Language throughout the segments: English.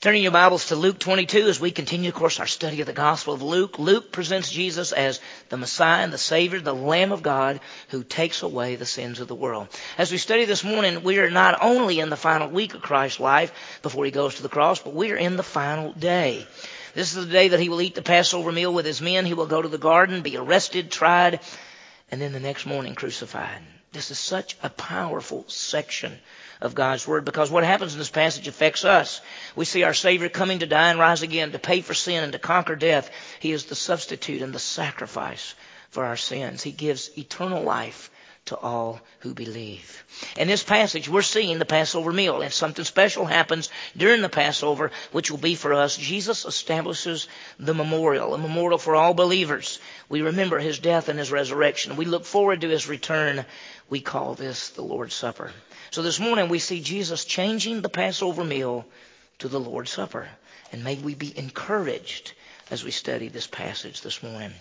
Turning your Bibles to Luke 22 as we continue, of course, our study of the Gospel of Luke. Luke presents Jesus as the Messiah and the Savior, the Lamb of God who takes away the sins of the world. As we study this morning, we are not only in the final week of Christ's life before he goes to the cross, but we are in the final day. This is the day that he will eat the Passover meal with his men. He will go to the garden, be arrested, tried, and then the next morning crucified. This is such a powerful section of God's Word because what happens in this passage affects us. We see our Savior coming to die and rise again to pay for sin and to conquer death. He is the substitute and the sacrifice for our sins. He gives eternal life to all who believe. In this passage, we're seeing the Passover meal, and something special happens during the Passover, which will be for us. Jesus establishes the memorial, a memorial for all believers. We remember his death and his resurrection. We look forward to his return. We call this the Lord's Supper. So this morning we see Jesus changing the Passover meal to the Lord's Supper. And may we be encouraged as we study this passage this morning.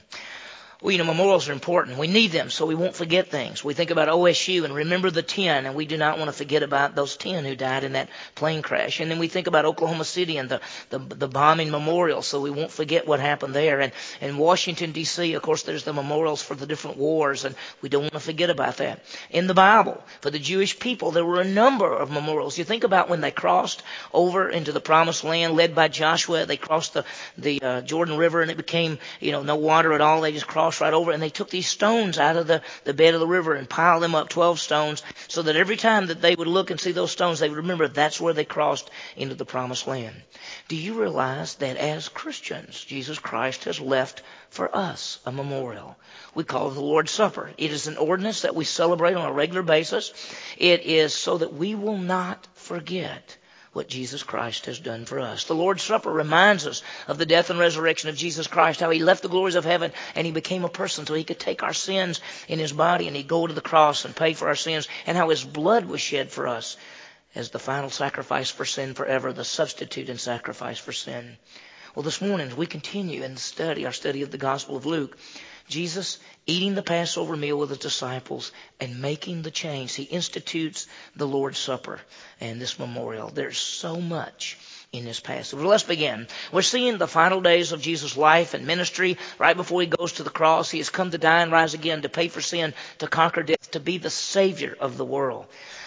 Well, you know, memorials are important. We need them so we won't forget things. We think about OSU and remember the 10, and we do not want to forget about those 10 who died in that plane crash. And then we think about Oklahoma City and the, the, the bombing memorial, so we won't forget what happened there. And in Washington, D.C., of course, there's the memorials for the different wars, and we don't want to forget about that. In the Bible, for the Jewish people, there were a number of memorials. You think about when they crossed over into the promised land led by Joshua, they crossed the, the uh, Jordan River, and it became, you know, no water at all. They just crossed right over and they took these stones out of the, the bed of the river and piled them up, 12 stones, so that every time that they would look and see those stones, they would remember that's where they crossed into the promised land. Do you realize that as Christians, Jesus Christ has left for us a memorial? We call it the Lord's Supper. It is an ordinance that we celebrate on a regular basis. It is so that we will not forget what Jesus Christ has done for us. The Lord's Supper reminds us of the death and resurrection of Jesus Christ, how he left the glories of heaven and he became a person so he could take our sins in his body and he'd go to the cross and pay for our sins, and how his blood was shed for us as the final sacrifice for sin forever, the substitute and sacrifice for sin. Well, this morning, as we continue in study, our study of the Gospel of Luke, Jesus eating the Passover meal with his disciples and making the change. He institutes the Lord's Supper and this memorial. There's so much in this passage. Let's begin. We're seeing the final days of Jesus' life and ministry. Right before he goes to the cross, he has come to die and rise again to pay for sin, to conquer death, to be the Savior of the world.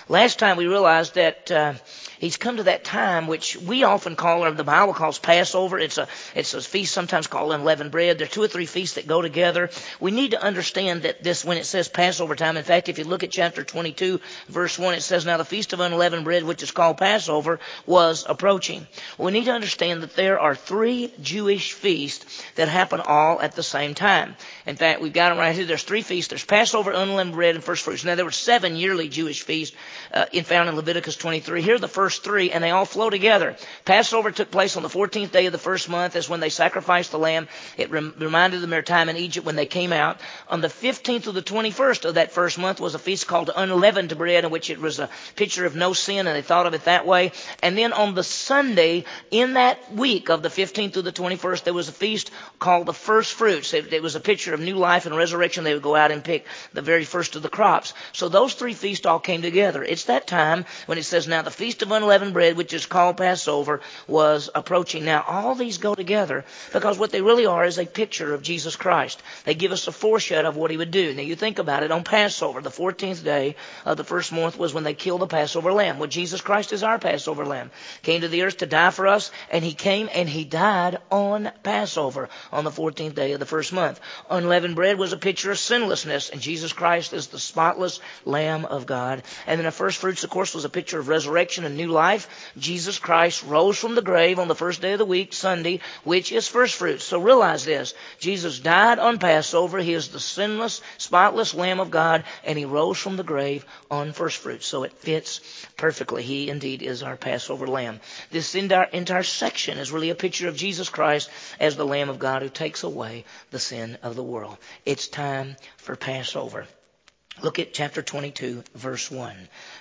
Last time we realized that uh, he's come to that time which we often call, or the Bible calls Passover. It's a it's a feast sometimes called unleavened bread. There are two or three feasts that go together. We need to understand that this when it says Passover time. In fact, if you look at chapter 22, verse 1, it says, "Now the feast of unleavened bread, which is called Passover, was approaching." We need to understand that there are three Jewish feasts that happen all at the same time. In fact, we've got them right here. There's three feasts. There's Passover, unleavened bread, and first fruits. Now there were seven yearly Jewish feasts uh, in, found in Leviticus 23. Here are the first three, and they all flow together. Passover took place on the 14th day of the first month, as when they sacrificed the lamb. It rem- reminded them of their time in Egypt when they came out. On the 15th of the 21st of that first month was a feast called unleavened bread, in which it was a picture of no sin, and they thought of it that way. And then on the Sunday in that week of the 15th to the 21st, there was a feast called the first fruits. It, it was a picture of new life and resurrection. They would go out and pick the very first of the crops. So those three feasts all came together. It's that time when it says, Now the feast of unleavened bread, which is called Passover, was approaching. Now all these go together because what they really are is a picture of Jesus Christ. They give us a foreshadow of what he would do. Now you think about it, on Passover, the 14th day of the first month was when they killed the Passover lamb. Well, Jesus Christ is our Passover lamb. Came to the earth to die for us, and he came and he died on Passover on the 14th day of the first month. Unleavened bread was a picture of sinlessness, and Jesus Christ is the spotless Lamb of God. And then the first fruits, of course, was a picture of resurrection and new life. Jesus Christ rose from the grave on the first day of the week, Sunday, which is first fruits. So realize this. Jesus died on Passover. He is the sinless, spotless Lamb of God, and he rose from the grave on first fruits. So it fits perfectly. He indeed is our Passover Lamb. This entire, entire section is really a picture of Jesus Christ as the Lamb of God who takes away the sin of the world. It's time for Passover. Look at chapter 22, verse 1.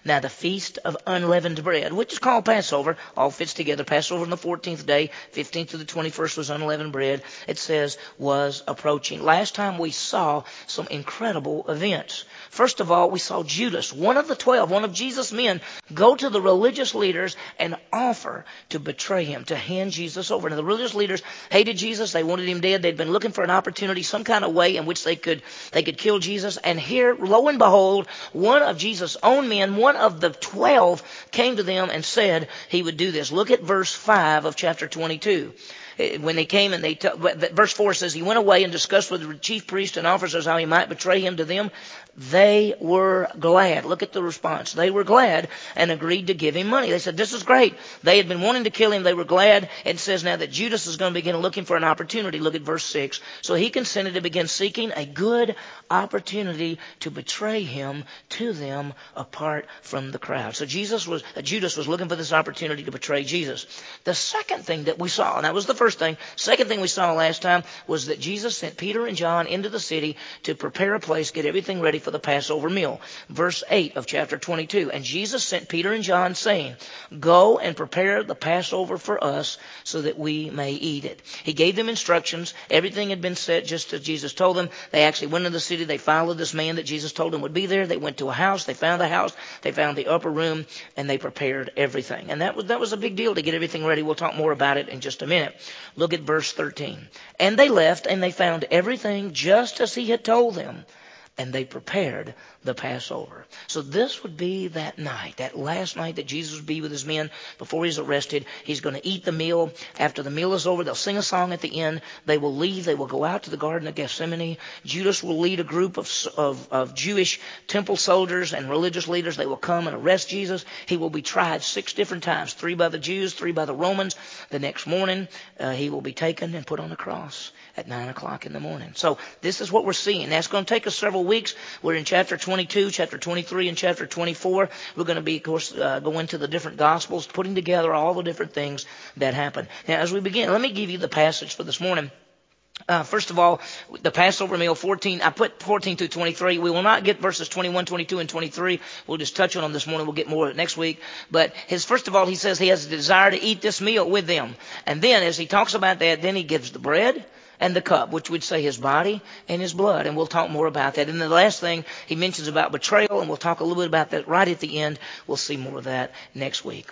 Now the feast of unleavened bread, which is called Passover, all fits together. Passover on the 14th day, 15th to the 21st was unleavened bread. It says was approaching. Last time we saw some incredible events. First of all, we saw Judas, one of the twelve, one of Jesus' men, go to the religious leaders and offer to betray him, to hand Jesus over. Now the religious leaders hated Jesus. They wanted him dead. They'd been looking for an opportunity, some kind of way in which they could, they could kill Jesus. And here, and behold, one of Jesus' own men, one of the twelve, came to them and said he would do this. Look at verse 5 of chapter 22 Eh, when they came and they t- verse 4 says he went away and discussed with the chief priests and officers how he might betray him to them they were glad. Look at the response. They were glad and agreed to give him money. They said, this is great. They had been wanting to kill him. They were glad. It says now that Judas is going to begin looking for an opportunity. Look at verse 6. So he consented to begin seeking a good opportunity to betray him to them apart from the crowd. So Jesus was, Judas was looking for this opportunity to betray Jesus. The second thing that we saw, and that was the first thing, second thing we saw last time was that Jesus sent Peter and John into the city to prepare a place, get everything ready for the Passover meal. Verse 8 of chapter 22. And Jesus sent Peter and John saying, Go and prepare the Passover for us so that we may eat it. He gave them instructions. Everything had been set just as Jesus told them. They actually went into the city. They followed this man that Jesus told them would be there. They went to a house. They found the house. They found the upper room and they prepared everything. And that was, that was a big deal to get everything ready. We'll talk more about it in just a minute. Look at verse 13. And they left and they found everything just as he had told them and they prepared the Passover. So this would be that night, that last night that Jesus would be with his men before he's arrested. He's going to eat the meal. After the meal is over, they'll sing a song at the end. They will leave. They will go out to the Garden of Gethsemane. Judas will lead a group of, of, of Jewish temple soldiers and religious leaders. They will come and arrest Jesus. He will be tried six different times, three by the Jews, three by the Romans. The next morning, uh, he will be taken and put on the cross at 9 o'clock in the morning. So this is what we're seeing. That's going to take us several weeks. We're in chapter 22, chapter 23, and chapter 24. We're going to be, of course, uh, going to the different gospels, putting together all the different things that happen. Now, as we begin, let me give you the passage for this morning. Uh, first of all, the Passover meal, 14, I put 14 through 23. We will not get verses 21, 22, and 23. We'll just touch on them this morning. We'll get more next week. But his, first of all, he says he has a desire to eat this meal with them. And then as he talks about that, then he gives the bread and the cup, which would say his body and his blood. And we'll talk more about that. And the last thing he mentions about betrayal, and we'll talk a little bit about that right at the end. We'll see more of that next week.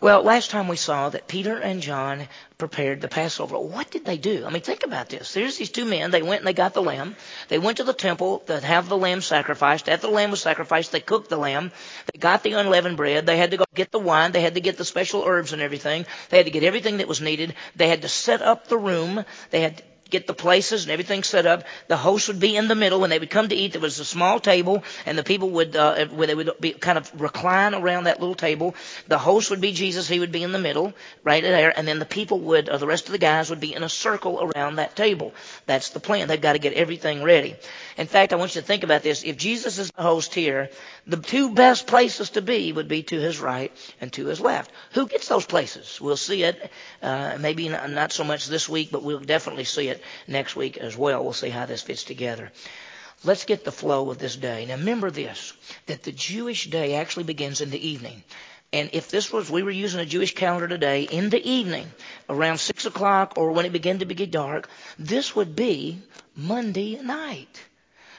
Well, last time we saw that Peter and John prepared the Passover. What did they do? I mean, think about this. There's these two men. They went and they got the lamb. They went to the temple to have the lamb sacrificed. After the lamb was sacrificed, they cooked the lamb. They got the unleavened bread. They had to go get the wine. They had to get the special herbs and everything. They had to get everything that was needed. They had to set up the room. They had get the places and everything set up. The host would be in the middle. When they would come to eat, there was a small table, and the people would, uh, where they would be kind of recline around that little table. The host would be Jesus. He would be in the middle, right there, and then the people would, or the rest of the guys would be in a circle around that table. That's the plan. They've got to get everything ready. In fact, I want you to think about this. If Jesus is the host here, the two best places to be would be to his right and to his left. Who gets those places? We'll see it. Uh, maybe not so much this week, but we'll definitely see it next week as well. We'll see how this fits together. Let's get the flow of this day. Now remember this, that the Jewish day actually begins in the evening. And if this was, we were using a Jewish calendar today, in the evening, around 6 o'clock or when it began to get dark, this would be Monday night.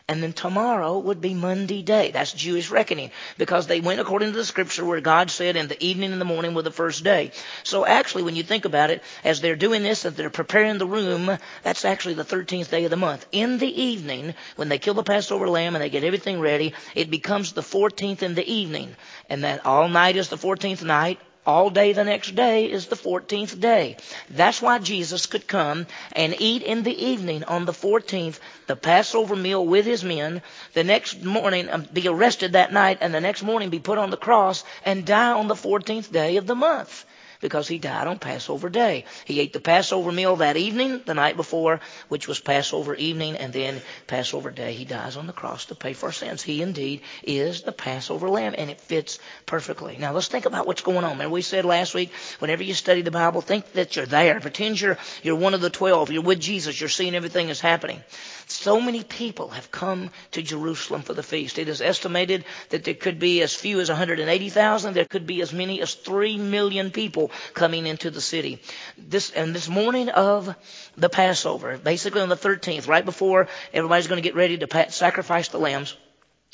And then tomorrow would be Monday day. That's Jewish reckoning. Because they went according to the scripture where God said in the evening and the morning were the first day. So actually, when you think about it, as they're doing this, and they're preparing the room, that's actually the 13th day of the month. In the evening, when they kill the Passover lamb and they get everything ready, it becomes the 14th in the evening. And that all night is the 14th night all day the next day is the 14th day. That's why Jesus could come and eat in the evening on the 14th the Passover meal with his men, the next morning um, be arrested that night, and the next morning be put on the cross and die on the 14th day of the month. Because he died on Passover day. He ate the Passover meal that evening, the night before, which was Passover evening, and then Passover day, he dies on the cross to pay for our sins. He indeed is the Passover lamb, and it fits perfectly. Now let's think about what's going on. And we said last week, whenever you study the Bible, think that you're there. Pretend you're, you're one of the twelve. You're with Jesus. You're seeing everything that's happening. So many people have come to Jerusalem for the feast. It is estimated that there could be as few as 180,000. There could be as many as 3 million people coming into the city. This, and this morning of the Passover, basically on the 13th, right before everybody's going to get ready to sacrifice the lambs,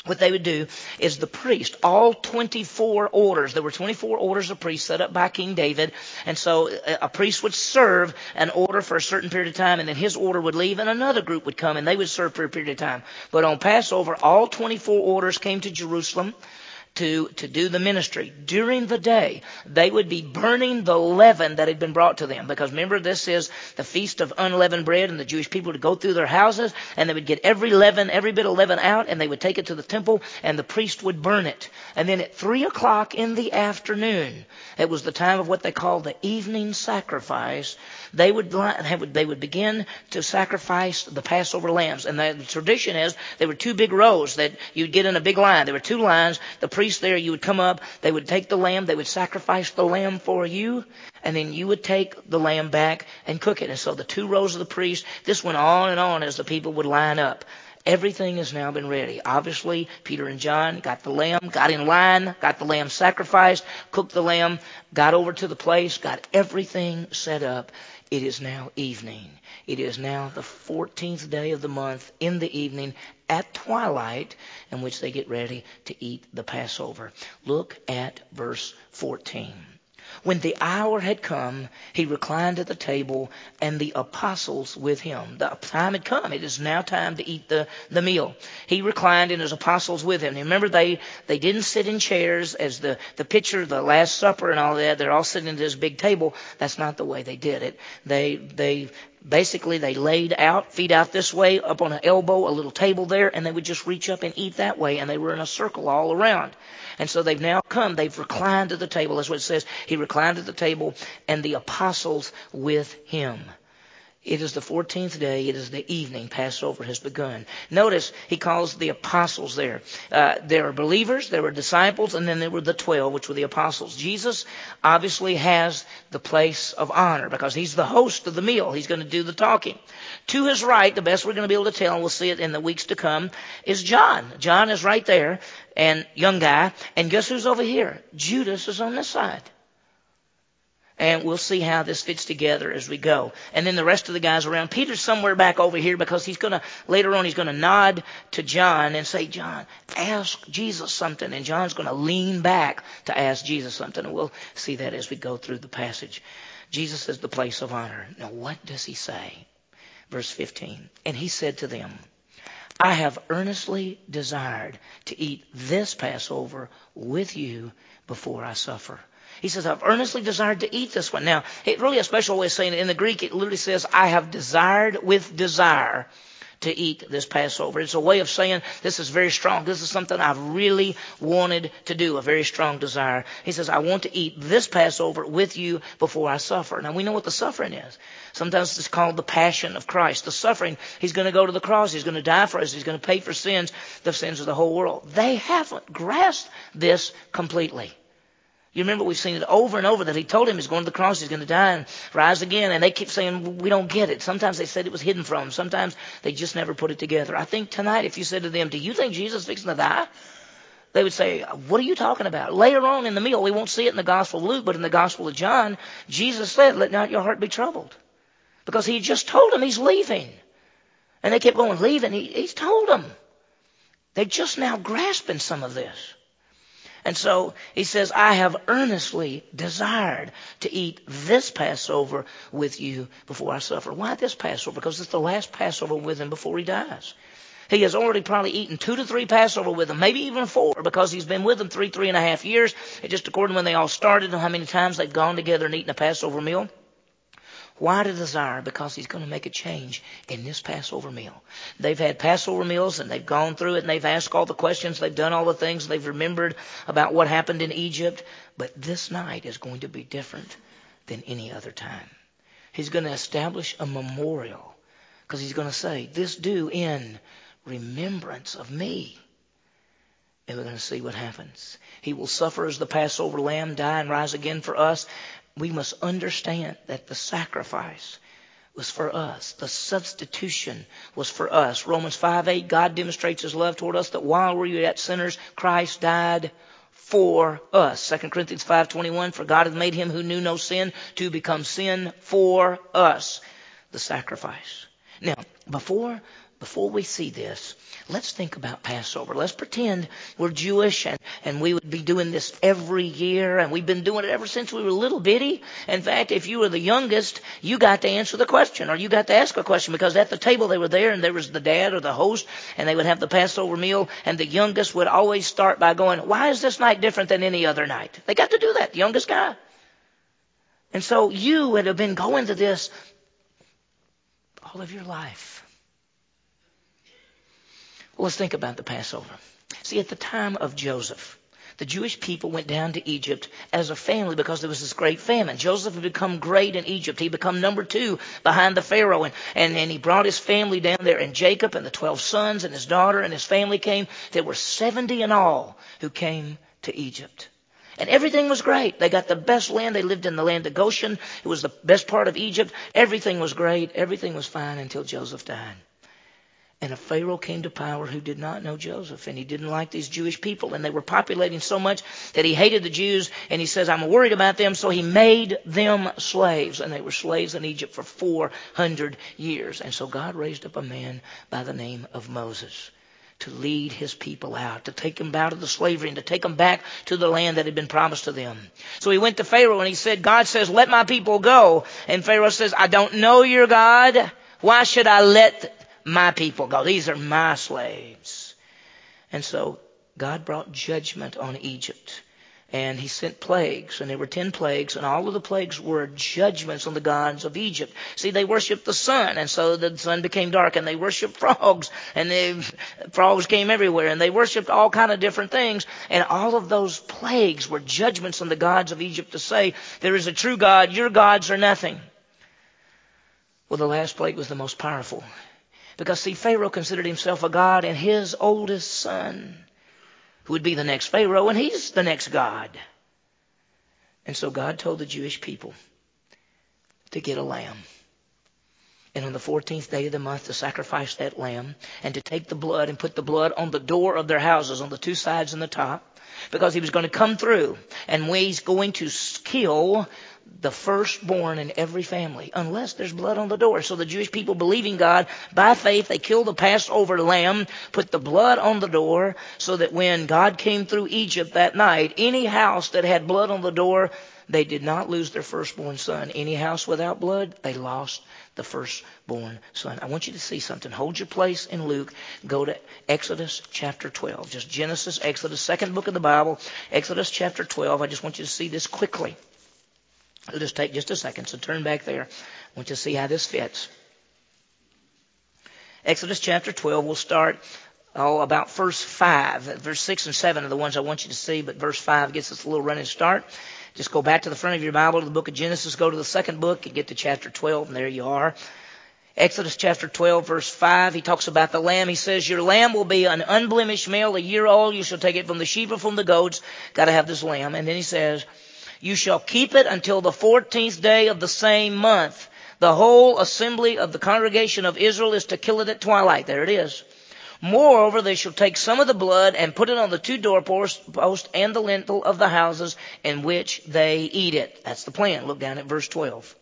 what they would do is the priest, all 24 orders, there were 24 orders of priests set up by King David, and so a priest would serve an order for a certain period of time, and then his order would leave, and another group would come, and they would serve for a period of time. But on Passover, all 24 orders came to Jerusalem to, to do the ministry. During the day, they would be burning the leaven that had been brought to them. Because remember, this is the feast of unleavened bread, and the Jewish people would go through their houses, and they would get every leaven, every bit of leaven out, and they would take it to the temple, and the priest would burn it. And then at three o'clock in the afternoon, it was the time of what they called the evening sacrifice, they would, they would begin to sacrifice the Passover lambs. And the tradition is there were two big rows that you'd get in a big line. There were two lines. The priest there, you would come up, they would take the lamb, they would sacrifice the lamb for you, and then you would take the lamb back and cook it. And so the two rows of the priest, this went on and on as the people would line up. Everything has now been ready. Obviously, Peter and John got the lamb, got in line, got the lamb sacrificed, cooked the lamb, got over to the place, got everything set up. It is now evening. It is now the 14th day of the month in the evening at twilight in which they get ready to eat the Passover. Look at verse 14. When the hour had come, he reclined at the table and the apostles with him. The time had come. It is now time to eat the, the meal. He reclined and his apostles with him. remember, they, they didn't sit in chairs as the, the picture, of the Last Supper and all that. They're all sitting at this big table. That's not the way they did it. They, they basically they laid out, feet out this way, up on an elbow, a little table there, and they would just reach up and eat that way, and they were in a circle all around. And so they've now come, they've reclined at the table. That's what it says. He reclined at the table, and the apostles with him. It is the 14th day. It is the evening. Passover has begun. Notice he calls the apostles there. Uh, there are believers, there were disciples, and then there were the 12, which were the apostles. Jesus obviously has the place of honor because he's the host of the meal. He's going to do the talking. To his right, the best we're going to be able to tell, and we'll see it in the weeks to come, is John. John is right there, and young guy. And guess who's over here? Judas is on this side. And we'll see how this fits together as we go. And then the rest of the guys around. Peter's somewhere back over here because he's gonna, later on, he's gonna nod to John and say, John, ask Jesus something. And John's gonna lean back to ask Jesus something. And we'll see that as we go through the passage. Jesus is the place of honor. Now what does he say? Verse 15. And he said to them, I have earnestly desired to eat this Passover with you before I suffer. He says, I've earnestly desired to eat this one. Now, it really a special way of saying it. In the Greek, it literally says, I have desired with desire to eat this Passover. It's a way of saying this is very strong. This is something I've really wanted to do, a very strong desire. He says, I want to eat this Passover with you before I suffer. Now we know what the suffering is. Sometimes it's called the passion of Christ. The suffering, He's going to go to the cross. He's going to die for us. He's going to pay for sins, the sins of the whole world. They haven't grasped this completely. You remember we've seen it over and over that he told him he's going to the cross, he's going to die and rise again. And they keep saying, we don't get it. Sometimes they said it was hidden from them. Sometimes they just never put it together. I think tonight, if you said to them, do you think Jesus is fixing to die? They would say, what are you talking about? Later on in the meal, we won't see it in the Gospel of Luke, but in the Gospel of John, Jesus said, let not your heart be troubled. Because he just told them he's leaving. And they kept going, leaving. He, he's told them. They're just now grasping some of this. And so he says, I have earnestly desired to eat this Passover with you before I suffer. Why this Passover? Because it's the last Passover with him before he dies. He has already probably eaten two to three Passover with them, maybe even four, because he's been with them three, three and a half years. just according to when they all started and how many times they've gone together and eaten a Passover meal. Why the desire? Because he's going to make a change in this Passover meal. They've had Passover meals and they've gone through it and they've asked all the questions, they've done all the things, they've remembered about what happened in Egypt. But this night is going to be different than any other time. He's going to establish a memorial because he's going to say, This do in remembrance of me. And we're going to see what happens. He will suffer as the Passover lamb, die and rise again for us. We must understand that the sacrifice was for us. The substitution was for us. Romans 5 8, God demonstrates his love toward us that while we were yet sinners, Christ died for us. 2 Corinthians 5:21 for God hath made him who knew no sin to become sin for us the sacrifice. Now, before before we see this, let's think about Passover. Let's pretend we're Jewish and, and we would be doing this every year and we've been doing it ever since we were little bitty. In fact, if you were the youngest, you got to answer the question or you got to ask a question because at the table they were there and there was the dad or the host and they would have the Passover meal and the youngest would always start by going, why is this night different than any other night? They got to do that, the youngest guy. And so you would have been going to this all of your life. Let's think about the Passover. See, at the time of Joseph, the Jewish people went down to Egypt as a family because there was this great famine. Joseph had become great in Egypt. He become number two behind the Pharaoh. And, and, and he brought his family down there. And Jacob and the 12 sons and his daughter and his family came. There were 70 in all who came to Egypt. And everything was great. They got the best land. They lived in the land of Goshen. It was the best part of Egypt. Everything was great. Everything was fine until Joseph died. And a Pharaoh came to power who did not know Joseph, and he didn't like these Jewish people, and they were populating so much that he hated the Jews, and he says, I'm worried about them, so he made them slaves, and they were slaves in Egypt for 400 years. And so God raised up a man by the name of Moses to lead his people out, to take them out of the slavery, and to take them back to the land that had been promised to them. So he went to Pharaoh, and he said, God says, let my people go. And Pharaoh says, I don't know your God. Why should I let my people go. These are my slaves. And so God brought judgment on Egypt. And he sent plagues, and there were ten plagues, and all of the plagues were judgments on the gods of Egypt. See, they worshiped the sun, and so the sun became dark, and they worshiped frogs, and the frogs came everywhere, and they worshiped all kind of different things, and all of those plagues were judgments on the gods of Egypt to say, there is a true God, your gods are nothing. Well, the last plague was the most powerful. Because, see, Pharaoh considered himself a god, and his oldest son, who would be the next Pharaoh, and he's the next God. And so God told the Jewish people to get a lamb. And on the 14th day of the month to sacrifice that lamb and to take the blood and put the blood on the door of their houses on the two sides and the top because he was going to come through and he's going to kill the firstborn in every family, unless there's blood on the door. So the Jewish people believing God, by faith, they killed the Passover lamb, put the blood on the door, so that when God came through Egypt that night, any house that had blood on the door, they did not lose their firstborn son. Any house without blood, they lost the firstborn son. I want you to see something. Hold your place in Luke. Go to Exodus chapter 12. Just Genesis, Exodus, second book of the Bible, Exodus chapter 12. I just want you to see this quickly. It'll just take just a second, so turn back there. I want you to see how this fits. Exodus chapter 12, we'll start oh, about verse 5. Verse 6 and 7 are the ones I want you to see, but verse 5 gets us a little running start. Just go back to the front of your Bible to the book of Genesis, go to the second book, and get to chapter 12, and there you are. Exodus chapter 12, verse 5, he talks about the lamb. He says, Your lamb will be an unblemished male, a year old. You shall take it from the sheep or from the goats. Got to have this lamb. And then he says, you shall keep it until the fourteenth day of the same month. The whole assembly of the congregation of Israel is to kill it at twilight. There it is. Moreover, they shall take some of the blood and put it on the two doorposts and the lintel of the houses in which they eat it. That's the plan. Look down at verse 12.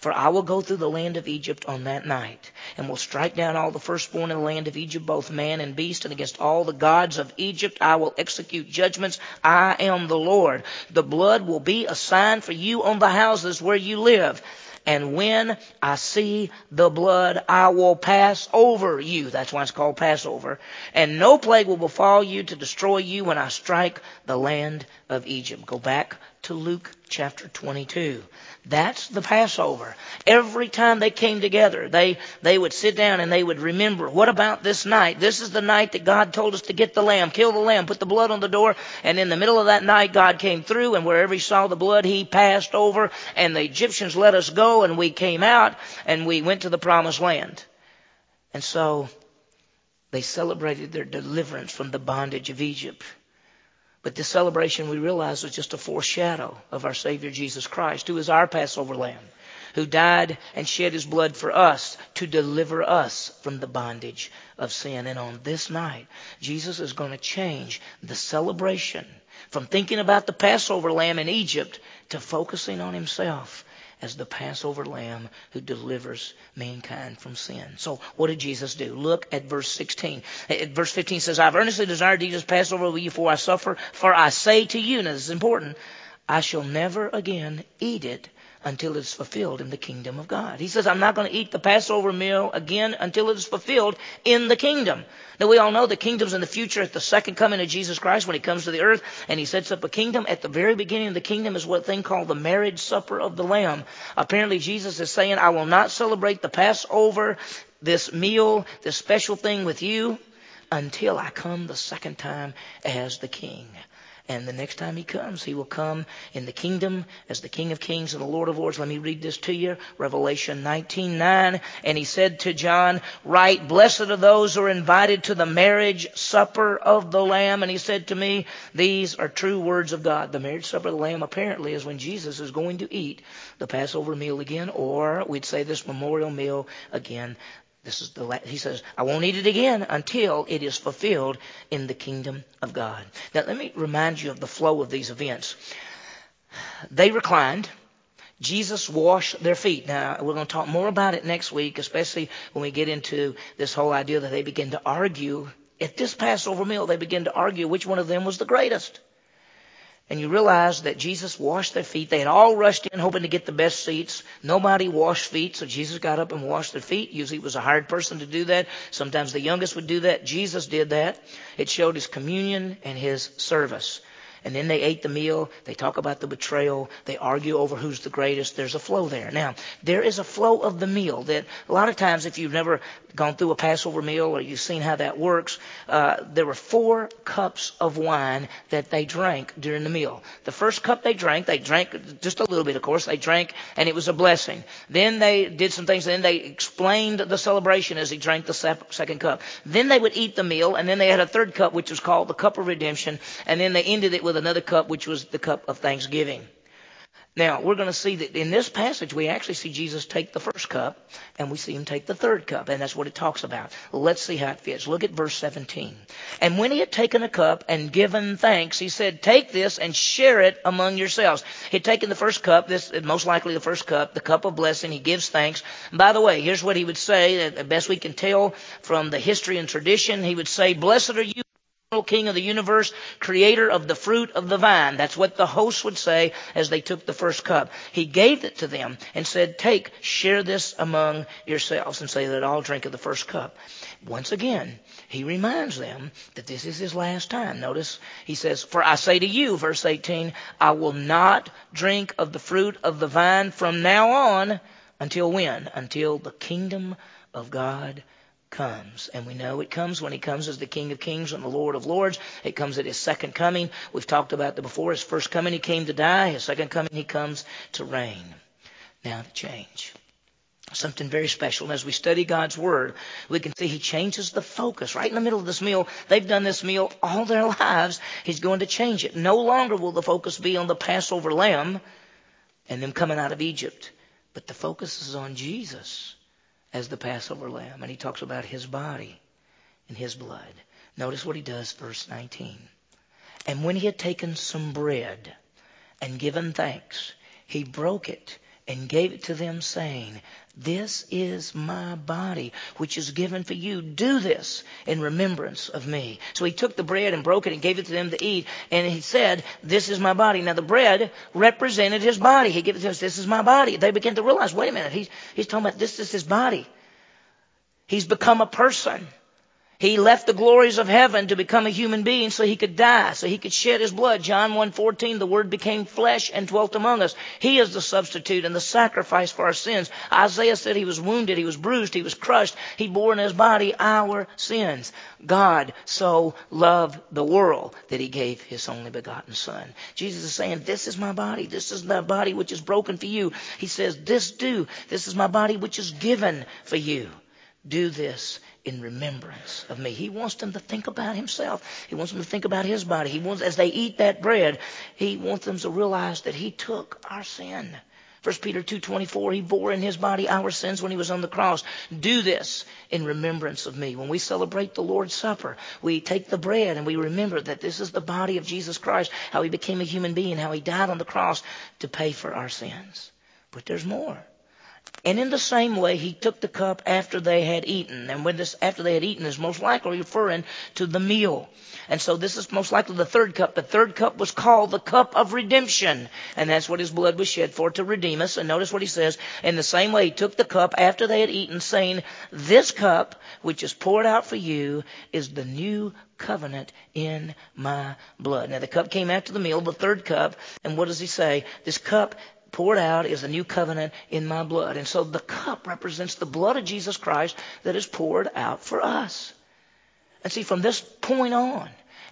For I will go through the land of Egypt on that night, and will strike down all the firstborn in the land of Egypt, both man and beast, and against all the gods of Egypt I will execute judgments. I am the Lord. The blood will be a sign for you on the houses where you live. And when I see the blood, I will pass over you. That's why it's called Passover. And no plague will befall you to destroy you when I strike the land of Egypt. Go back to Luke chapter 22. That's the Passover. Every time they came together, they, they would sit down and they would remember, what about this night? This is the night that God told us to get the lamb, kill the lamb, put the blood on the door, and in the middle of that night, God came through, and wherever he saw the blood, he passed over, and the Egyptians let us go, and we came out, and we went to the promised land. And so, they celebrated their deliverance from the bondage of Egypt. But this celebration, we realize, was just a foreshadow of our Savior Jesus Christ, who is our Passover lamb, who died and shed his blood for us to deliver us from the bondage of sin. And on this night, Jesus is going to change the celebration from thinking about the Passover lamb in Egypt to focusing on himself as the Passover lamb who delivers mankind from sin. So what did Jesus do? Look at verse 16. Eh, eh, verse 15 says, I've earnestly desired to eat this Passover with you before I suffer, for I say to you, now this is important, I shall never again eat it until it's fulfilled in the kingdom of God. He says, I'm not going to eat the Passover meal again until it is fulfilled in the kingdom. Now we all know the kingdom's in the future at the second coming of Jesus Christ when he comes to the earth and he sets up a kingdom. At the very beginning of the kingdom is what thing called the marriage supper of the Lamb. Apparently Jesus is saying, I will not celebrate the Passover, this meal, this special thing with you until I come the second time as the king. And the next time he comes, he will come in the kingdom as the King of Kings and the Lord of Lords. Let me read this to you. Revelation 19:9. And he said to John, Write, blessed are those who are invited to the marriage supper of the Lamb. And he said to me, These are true words of God. The marriage supper of the Lamb apparently is when Jesus is going to eat the Passover meal again, or we'd say this memorial meal again this is the he says, I won't eat it again until it is fulfilled in the kingdom of God. Now let me remind you of the flow of these events. They reclined. Jesus washed their feet. Now, we're going to talk more about it next week, especially when we get into this whole idea that they begin to argue. At this Passover meal, they begin to argue which one of them was the greatest and you realize that Jesus washed their feet. They had all rushed in hoping to get the best seats. Nobody washed feet, so Jesus got up and washed their feet. Usually it was a hired person to do that. Sometimes the youngest would do that. Jesus did that. It showed his communion and his service. And then they ate the meal. They talk about the betrayal. They argue over who's the greatest. There's a flow there. Now, there is a flow of the meal that a lot of times, if you've never gone through a Passover meal or you've seen how that works, uh, there were four cups of wine that they drank during the meal. The first cup they drank, they drank just a little bit, of course. They drank, and it was a blessing. Then they did some things. Then they explained the celebration as he drank the second cup. Then they would eat the meal, and then they had a third cup, which was called the cup of redemption, and then they ended it with another cup, which was the cup of thanksgiving. Now, we're going to see that in this passage, we actually see Jesus take the first cup, and we see him take the third cup, and that's what it talks about. Let's see how it fits. Look at verse 17. And when he had taken a cup and given thanks, he said, Take this and share it among yourselves. He had taken the first cup, this most likely the first cup, the cup of blessing. He gives thanks. And by the way, here's what he would say, the best we can tell from the history and tradition. He would say, Blessed are you King of the universe, creator of the fruit of the vine. That's what the host would say as they took the first cup. He gave it to them and said, Take, share this among yourselves, and say that all drink of the first cup. Once again, he reminds them that this is his last time. Notice he says, For I say to you, verse 18, I will not drink of the fruit of the vine from now on until when? Until the kingdom of God comes. And we know it comes when he comes as the King of Kings and the Lord of Lords. It comes at his second coming. We've talked about that before. His first coming, he came to die. His second coming, he comes to reign. Now the change. Something very special. And as we study God's Word, we can see He changes the focus. Right in the middle of this meal, they've done this meal all their lives. He's going to change it. No longer will the focus be on the Passover lamb and them coming out of Egypt, but the focus is on Jesus as the Passover lamb. And he talks about his body and his blood. Notice what he does, verse 19. And when he had taken some bread and given thanks, he broke it and gave it to them, saying, This is my body, which is given for you. Do this in remembrance of me. So he took the bread and broke it and gave it to them to eat. And he said, This is my body. Now the bread represented his body. He gave it to us, This is my body. They began to realize, wait a minute, he's, he's talking about this is his body. He's become a person. He left the glories of heaven to become a human being so he could die, so he could shed his blood. John 1:14, the word became flesh and dwelt among us. He is the substitute and the sacrifice for our sins. Isaiah said he was wounded, he was bruised, he was crushed. He bore in his body our sins. God so loved the world that he gave his only begotten son. Jesus is saying, this is my body. This is my body which is broken for you. He says, this do. This is my body which is given for you. Do this in remembrance of me. He wants them to think about himself. He wants them to think about his body. He wants, as they eat that bread, he wants them to realize that he took our sin. 1 Peter 2.24, he bore in his body our sins when he was on the cross. Do this in remembrance of me. When we celebrate the Lord's Supper, we take the bread and we remember that this is the body of Jesus Christ, how he became a human being, how he died on the cross to pay for our sins. But there's more. And in the same way, he took the cup after they had eaten. And when this after they had eaten is most likely referring to the meal. And so this is most likely the third cup. The third cup was called the cup of redemption. And that's what his blood was shed for, to redeem us. And notice what he says. In the same way, he took the cup after they had eaten, saying, This cup, which is poured out for you, is the new covenant in my blood. Now the cup came after the meal, the third cup. And what does he say? This cup poured out is a new covenant in my blood. And so the cup represents the blood of Jesus Christ that is poured out for us. And see, from this point on,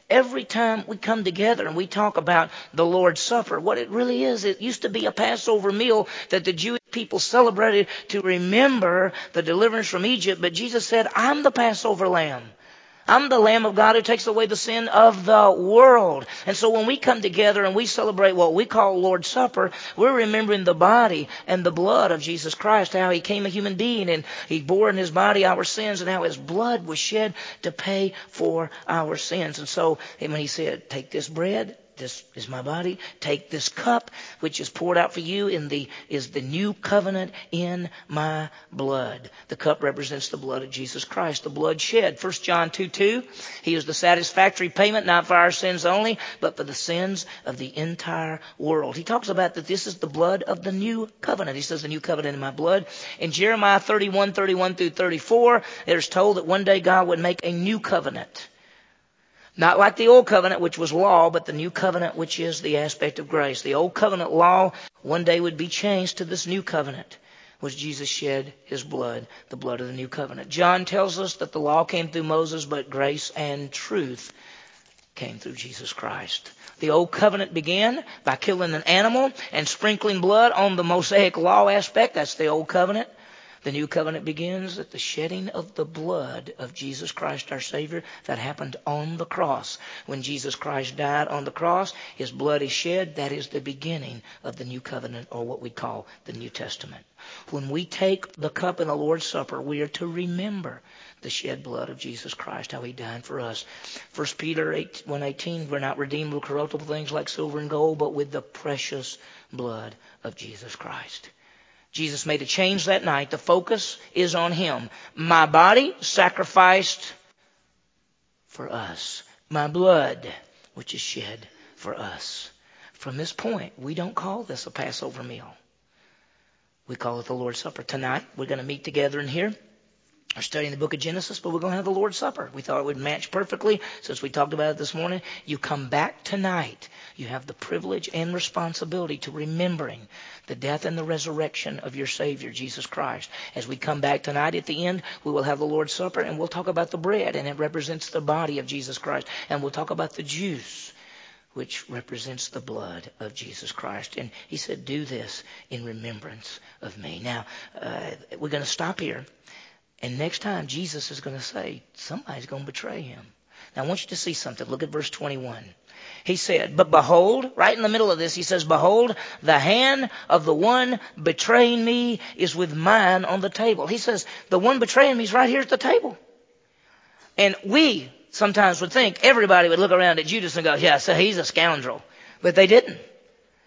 every time we come together and we talk about the Lord's Supper, what it really is, it used to be a Passover meal that the Jewish people celebrated to remember the deliverance from Egypt. But Jesus said, I'm the Passover lamb. I'm the Lamb of God who takes away the sin of the world. And so when we come together and we celebrate what we call Lord's Supper, we're remembering the body and the blood of Jesus Christ, how he came a human being and he bore in his body our sins and how his blood was shed to pay for our sins. And so when he said, take this bread, this is my body. Take this cup, which is poured out for you in the, is the new covenant in my blood. The cup represents the blood of Jesus Christ, the blood shed. 1 John 2, 2. He is the satisfactory payment, not for our sins only, but for the sins of the entire world. He talks about that this is the blood of the new covenant. He says the new covenant in my blood. In Jeremiah 31, 31 through 34, it is told that one day God would make a new covenant. Not like the old covenant, which was law, but the new covenant, which is the aspect of grace. The old covenant law one day would be changed to this new covenant, which Jesus shed his blood, the blood of the new covenant. John tells us that the law came through Moses, but grace and truth came through Jesus Christ. The old covenant began by killing an animal and sprinkling blood on the Mosaic law aspect. That's the old covenant. The new covenant begins at the shedding of the blood of Jesus Christ our Savior that happened on the cross. When Jesus Christ died on the cross, His blood is shed. That is the beginning of the new covenant or what we call the New Testament. When we take the cup in the Lord's Supper, we are to remember the shed blood of Jesus Christ, how He died for us. 1 Peter 8, 118, we're not redeemed with corruptible things like silver and gold, but with the precious blood of Jesus Christ. Jesus made a change that night. The focus is on Him. My body sacrificed for us. My blood, which is shed for us. From this point, we don't call this a Passover meal. We call it the Lord's Supper. Tonight, we're going to meet together in here. We're studying the book of Genesis, but we're going to have the Lord's Supper. We thought it would match perfectly since we talked about it this morning. You come back tonight. You have the privilege and responsibility to remembering the death and the resurrection of your Savior, Jesus Christ. As we come back tonight at the end, we will have the Lord's Supper and we'll talk about the bread and it represents the body of Jesus Christ. And we'll talk about the juice which represents the blood of Jesus Christ. And he said, do this in remembrance of me. Now, uh, we're going to stop here. And next time, Jesus is going to say, somebody's going to betray him. Now, I want you to see something. Look at verse 21. He said, But behold, right in the middle of this, he says, Behold, the hand of the one betraying me is with mine on the table. He says, The one betraying me is right here at the table. And we sometimes would think everybody would look around at Judas and go, Yeah, so he's a scoundrel. But they didn't.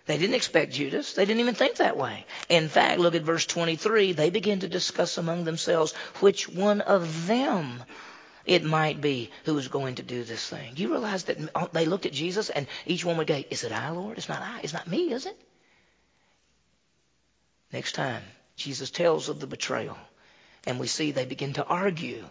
They didn't expect Judas. They didn't even think that way. In fact, look at verse 23. They begin to discuss among themselves which one of them it might be who is going to do this thing. You realize that they looked at Jesus and each one would go, Is it I, Lord? It's not I. It's not me, is it? Next time, Jesus tells of the betrayal. And we see they begin to argue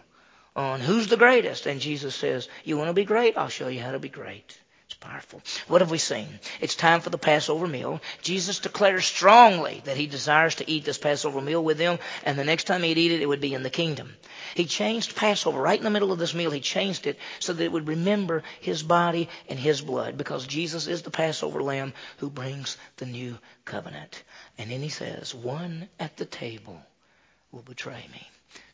on who's the greatest. And Jesus says, You want to be great? I'll show you how to be great. Powerful. What have we seen? It's time for the Passover meal. Jesus declares strongly that he desires to eat this Passover meal with them, and the next time he'd eat it, it would be in the kingdom. He changed Passover right in the middle of this meal. He changed it so that it would remember his body and his blood, because Jesus is the Passover lamb who brings the new covenant. And then he says, One at the table will betray me.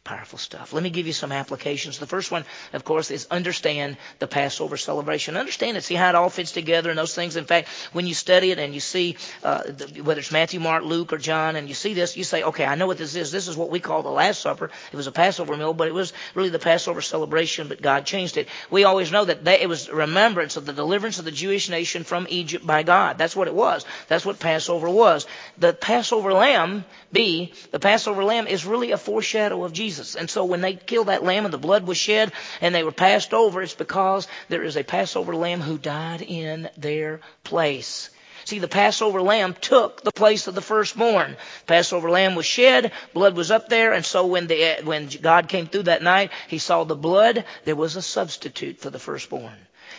Powerful stuff. Let me give you some applications. The first one, of course, is understand the Passover celebration. Understand it. See how it all fits together and those things. In fact, when you study it and you see uh, the, whether it's Matthew, Mark, Luke, or John, and you see this, you say, okay, I know what this is. This is what we call the Last Supper. It was a Passover meal, but it was really the Passover celebration, but God changed it. We always know that they, it was remembrance of the deliverance of the Jewish nation from Egypt by God. That's what it was. That's what Passover was. The Passover lamb, B, the Passover lamb is really a foreshadow of Jesus. Jesus. And so when they killed that lamb and the blood was shed and they were passed over, it's because there is a Passover lamb who died in their place. See, the Passover lamb took the place of the firstborn. Passover lamb was shed, blood was up there, and so when the, when God came through that night, he saw the blood, there was a substitute for the firstborn.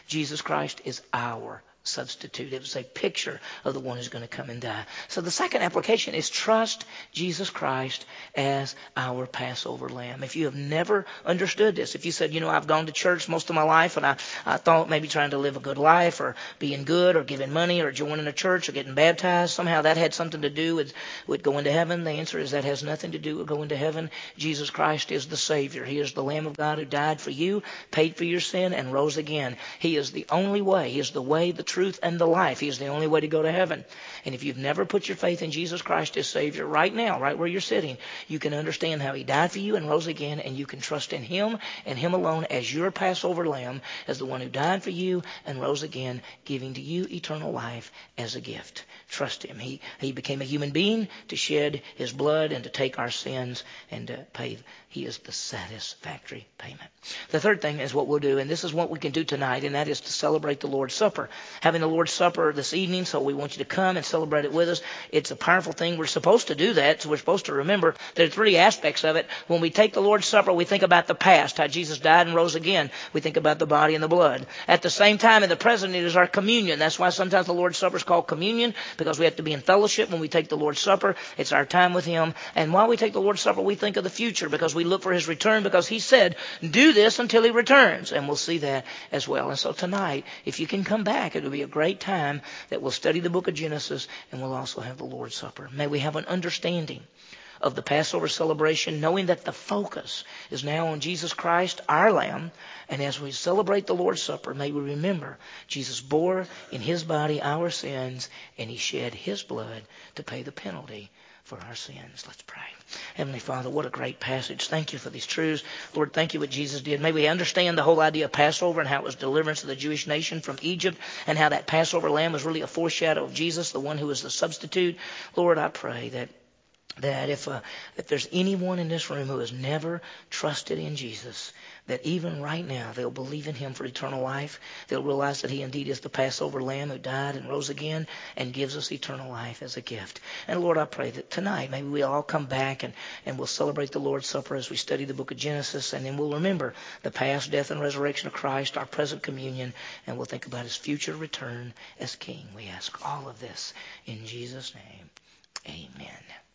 Jesus Christ is our substitute. It was a picture of the one who's going to come and die. So the second application is trust Jesus Christ as our Passover lamb. If you have never understood this, if you said, you know, I've gone to church most of my life and I, I thought maybe trying to live a good life or being good or giving money or joining a church or getting baptized, somehow that had something to do with, with going to heaven, the answer is that has nothing to do with going to heaven. Jesus Christ is the Savior. He is the Lamb of God who died for you, paid for your sin, and rose again. He is the only way. He is the way, the truth, and the life. He is the only way to go to heaven. And if you've never put your faith in Jesus Christ as Savior, right now, right where you're sitting, you can understand how He died for you and rose again, and you can trust in Him and Him alone as your Passover lamb, as the one who died for you and rose again, giving to you eternal life as a gift. Trust Him. He, he became a human being to shed His blood and to take our sins and to pay. He is the satisfactory payment. The third thing is what we'll do, and this is what we can do tonight, and that is to celebrate the Lord's Supper. Having the Lord's Supper this evening, so we want you to come and celebrate it with us. It's a powerful thing. We're supposed to do that, so we're supposed to remember there are three aspects of it. When we take the Lord's Supper, we think about the past, how Jesus died and rose again. We think about the body and the blood. At the same time, in the present, it is our communion. That's why sometimes the Lord's Supper is called communion, because we have to be in fellowship when we take the Lord's Supper. It's our time with Him. And while we take the Lord's Supper, we think of the future, because we look for His return, because He said, do this until He returns. And we'll see that as well. And so tonight, if you can come back, it will be a great time that we'll study the book of Genesis and we'll also have the Lord's Supper. May we have an understanding of the Passover celebration, knowing that the focus is now on Jesus Christ, our Lamb. And as we celebrate the Lord's Supper, may we remember Jesus bore in his body our sins and he shed his blood to pay the penalty for our sins. Let's pray. Heavenly Father, what a great passage. Thank you for these truths. Lord, thank you what Jesus did. May we understand the whole idea of Passover and how it was deliverance of the Jewish nation from Egypt and how that Passover lamb was really a foreshadow of Jesus, the one who was the substitute. Lord, I pray that that if uh, if there's anyone in this room who has never trusted in Jesus, that even right now they'll believe in him for eternal life. They'll realize that he indeed is the Passover lamb who died and rose again and gives us eternal life as a gift. And Lord, I pray that tonight maybe we all come back and, and we'll celebrate the Lord's Supper as we study the book of Genesis and then we'll remember the past death and resurrection of Christ, our present communion, and we'll think about his future return as king. We ask all of this in Jesus' name. Amen.